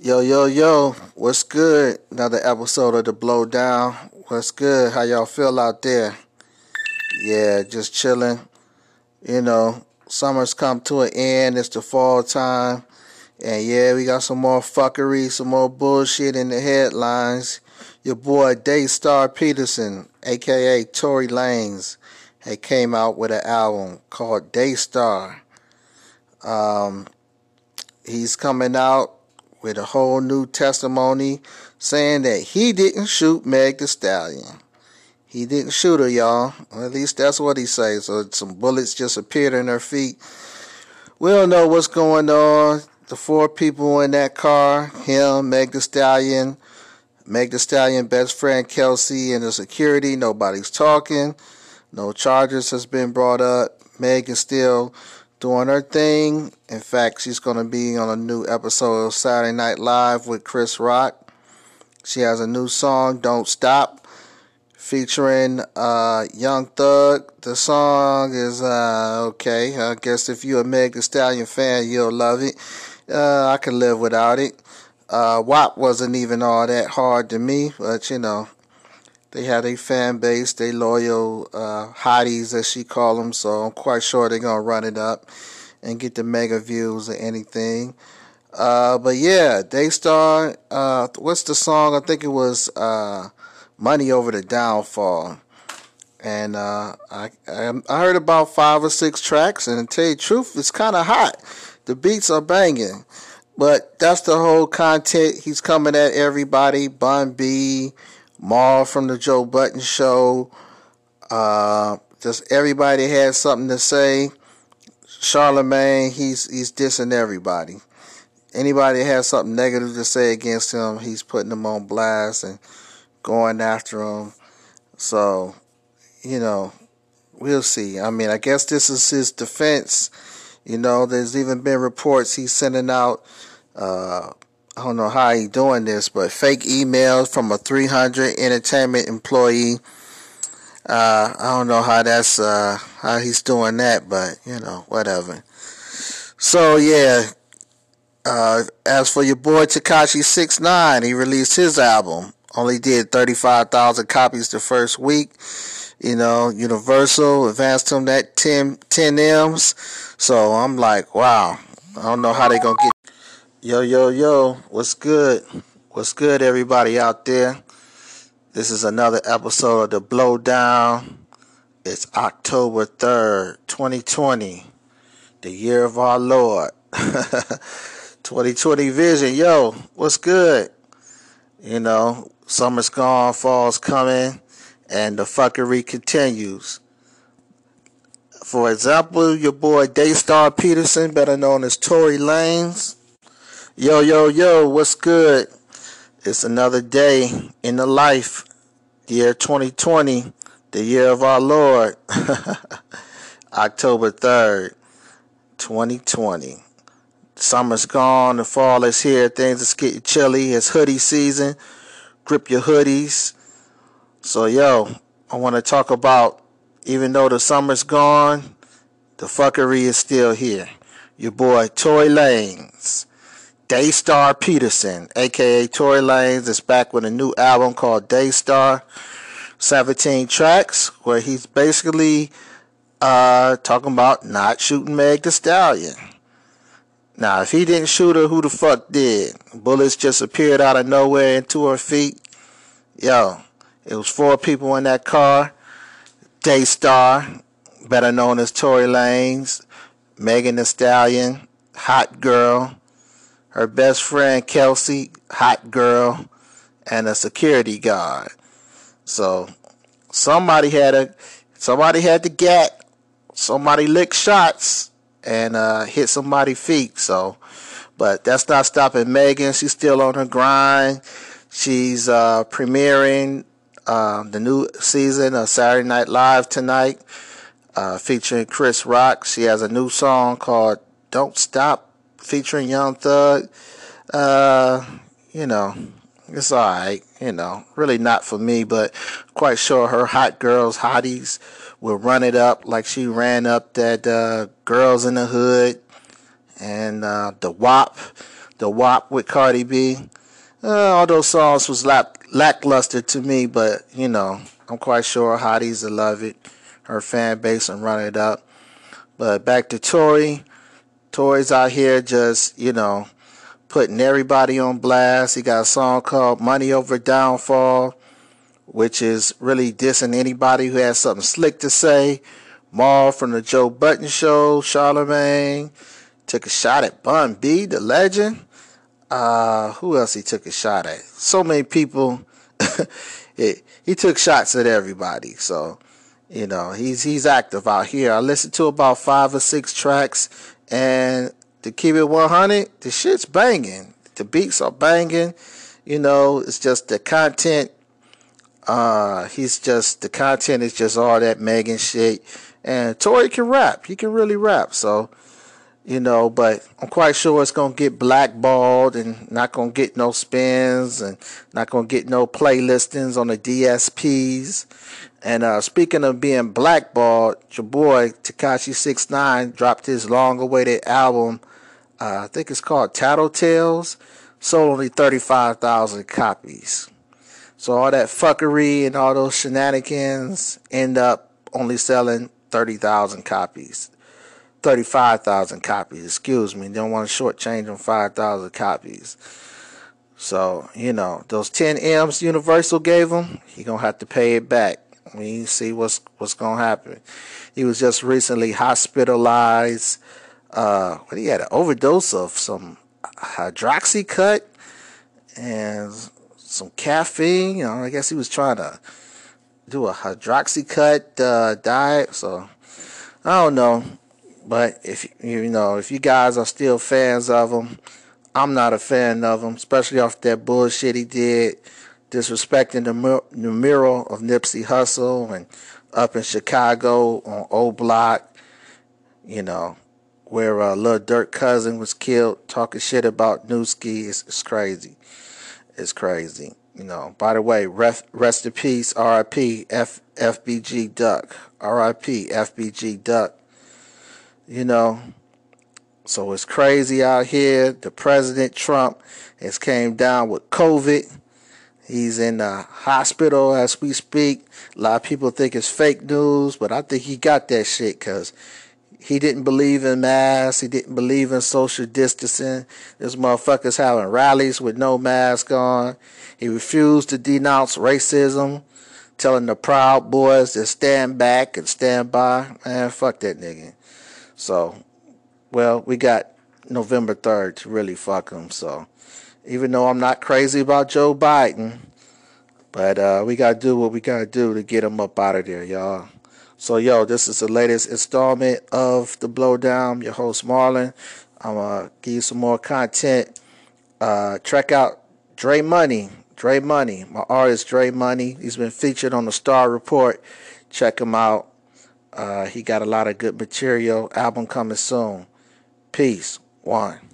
Yo, yo, yo, what's good? Another episode of The Blow Down. What's good? How y'all feel out there? Yeah, just chilling. You know, summer's come to an end. It's the fall time. And yeah, we got some more fuckery, some more bullshit in the headlines. Your boy Daystar Peterson, aka Tory Lanez, had came out with an album called Daystar. Um, he's coming out with a whole new testimony saying that he didn't shoot Meg the Stallion. He didn't shoot her, y'all. At least that's what he says. So some bullets just appeared in her feet. We don't know what's going on. The four people in that car, him, Meg the Stallion, Meg the Stallion best friend Kelsey, and the security, nobody's talking. No charges has been brought up. Meg is still doing her thing. In fact, she's going to be on a new episode of Saturday Night Live with Chris Rock. She has a new song, Don't Stop, featuring uh, Young Thug. The song is uh, okay. I guess if you're a Meg Thee Stallion fan, you'll love it. Uh, I can live without it. Uh, WAP wasn't even all that hard to me, but you know, they had a fan base, they loyal uh, hotties as she call them. So I'm quite sure they're gonna run it up and get the mega views or anything. Uh, but yeah, Daystar. Uh, what's the song? I think it was uh, "Money Over the Downfall." And uh, I I heard about five or six tracks, and to tell you the truth, it's kind of hot. The beats are banging, but that's the whole content. He's coming at everybody. Bun B, Mal from the Joe Budden Show. Uh, just everybody has something to say. Charlemagne, he's he's dissing everybody. Anybody has something negative to say against him, he's putting them on blast and going after them. So, you know, we'll see. I mean, I guess this is his defense. You know, there's even been reports he's sending out uh, I don't know how he doing this, but fake emails from a 300 entertainment employee. Uh, I don't know how that's uh, how he's doing that, but you know, whatever. So yeah. Uh, as for your boy Tekashi Six Nine, he released his album. Only did 35,000 copies the first week. You know, Universal advanced him that 10, 10 M's. So I'm like, wow. I don't know how they gonna get Yo, yo, yo, what's good? What's good, everybody out there? This is another episode of The Blowdown. It's October 3rd, 2020, the year of our Lord. 2020 vision, yo, what's good? You know, summer's gone, fall's coming, and the fuckery continues. For example, your boy Daystar Peterson, better known as Tory Lanez Yo, yo, yo, what's good? It's another day in the life, the year 2020, the year of our Lord, October 3rd, 2020. Summer's gone, the fall is here, things are getting chilly, it's hoodie season. Grip your hoodies. So, yo, I want to talk about even though the summer's gone, the fuckery is still here. Your boy, Toy Lanez Daystar Peterson, aka Tory Lanez, is back with a new album called Daystar. 17 tracks where he's basically uh, talking about not shooting Meg the Stallion. Now, if he didn't shoot her, who the fuck did? Bullets just appeared out of nowhere into her feet. Yo, it was four people in that car. Daystar, better known as Tory Lanez, Megan the Stallion, Hot Girl, her best friend Kelsey, hot girl, and a security guard. So somebody had a somebody had the gat, somebody licked shots and uh, hit somebody's feet. So, but that's not stopping Megan. She's still on her grind. She's uh, premiering uh, the new season of Saturday Night Live tonight, uh, featuring Chris Rock. She has a new song called "Don't Stop." Featuring Young Thug, uh, you know, it's alright, you know, really not for me, but quite sure her hot girls, hotties, will run it up like she ran up that uh, Girls in the Hood and uh, the WAP, The WAP with Cardi B. Uh, all those songs was lack- lackluster to me, but you know, I'm quite sure Hotties will love it. Her fan base and run it up. But back to Tory. Tory's out here just, you know, putting everybody on blast. He got a song called Money Over Downfall, which is really dissing anybody who has something slick to say. Mal from the Joe Budden Show, Charlemagne, took a shot at Bun B, the legend. Uh, who else he took a shot at? So many people. it, he took shots at everybody. So, you know, he's he's active out here. I listened to about five or six tracks, and to keep it 100, the shit's banging. The beats are banging. You know, it's just the content. Uh, he's just the content is just all that Megan shit. And Tory can rap. He can really rap. So you know, but I'm quite sure it's gonna get blackballed and not gonna get no spins and not gonna get no playlistings on the DSPs. And uh, speaking of being blackballed, your boy Tekashi Six Nine dropped his long-awaited album. Uh, I think it's called Tattletales. Sold only thirty-five thousand copies. So all that fuckery and all those shenanigans end up only selling thirty thousand copies. 35,000 copies, excuse me. Don't want to shortchange them 5,000 copies. So, you know, those 10 M's Universal gave him, he going to have to pay it back. We see what's what's going to happen. He was just recently hospitalized. Uh, he had an overdose of some hydroxycut and some caffeine. You know, I guess he was trying to do a hydroxycut uh, diet. So, I don't know. But if you know, if you guys are still fans of him, I'm not a fan of him, especially off that bullshit he did, disrespecting the, mur- the mural of Nipsey Hussle and up in Chicago on O Block, you know, where uh, little Durk cousin was killed, talking shit about NuSki. It's, it's crazy. It's crazy. You know, by the way, ref, rest in peace, RIP, F, FBG Duck. RIP, FBG Duck you know. So it's crazy out here. The President Trump has came down with COVID. He's in the hospital as we speak. A lot of people think it's fake news, but I think he got that shit because he didn't believe in masks. He didn't believe in social distancing. This motherfucker's having rallies with no mask on. He refused to denounce racism, telling the Proud Boys to stand back and stand by. Man, fuck that nigga. So, well, we got November 3rd to really fuck him. So, even though I'm not crazy about Joe Biden, but uh, we got to do what we got to do to get him up out of there, y'all. So, yo, this is the latest installment of The Blowdown. Your host, Marlon. I'm going to give you some more content. Uh, check out Dre Money. Dre Money, my artist Dre Money. He's been featured on the Star Report. Check him out. Uh, he got a lot of good material. Album coming soon. Peace. One.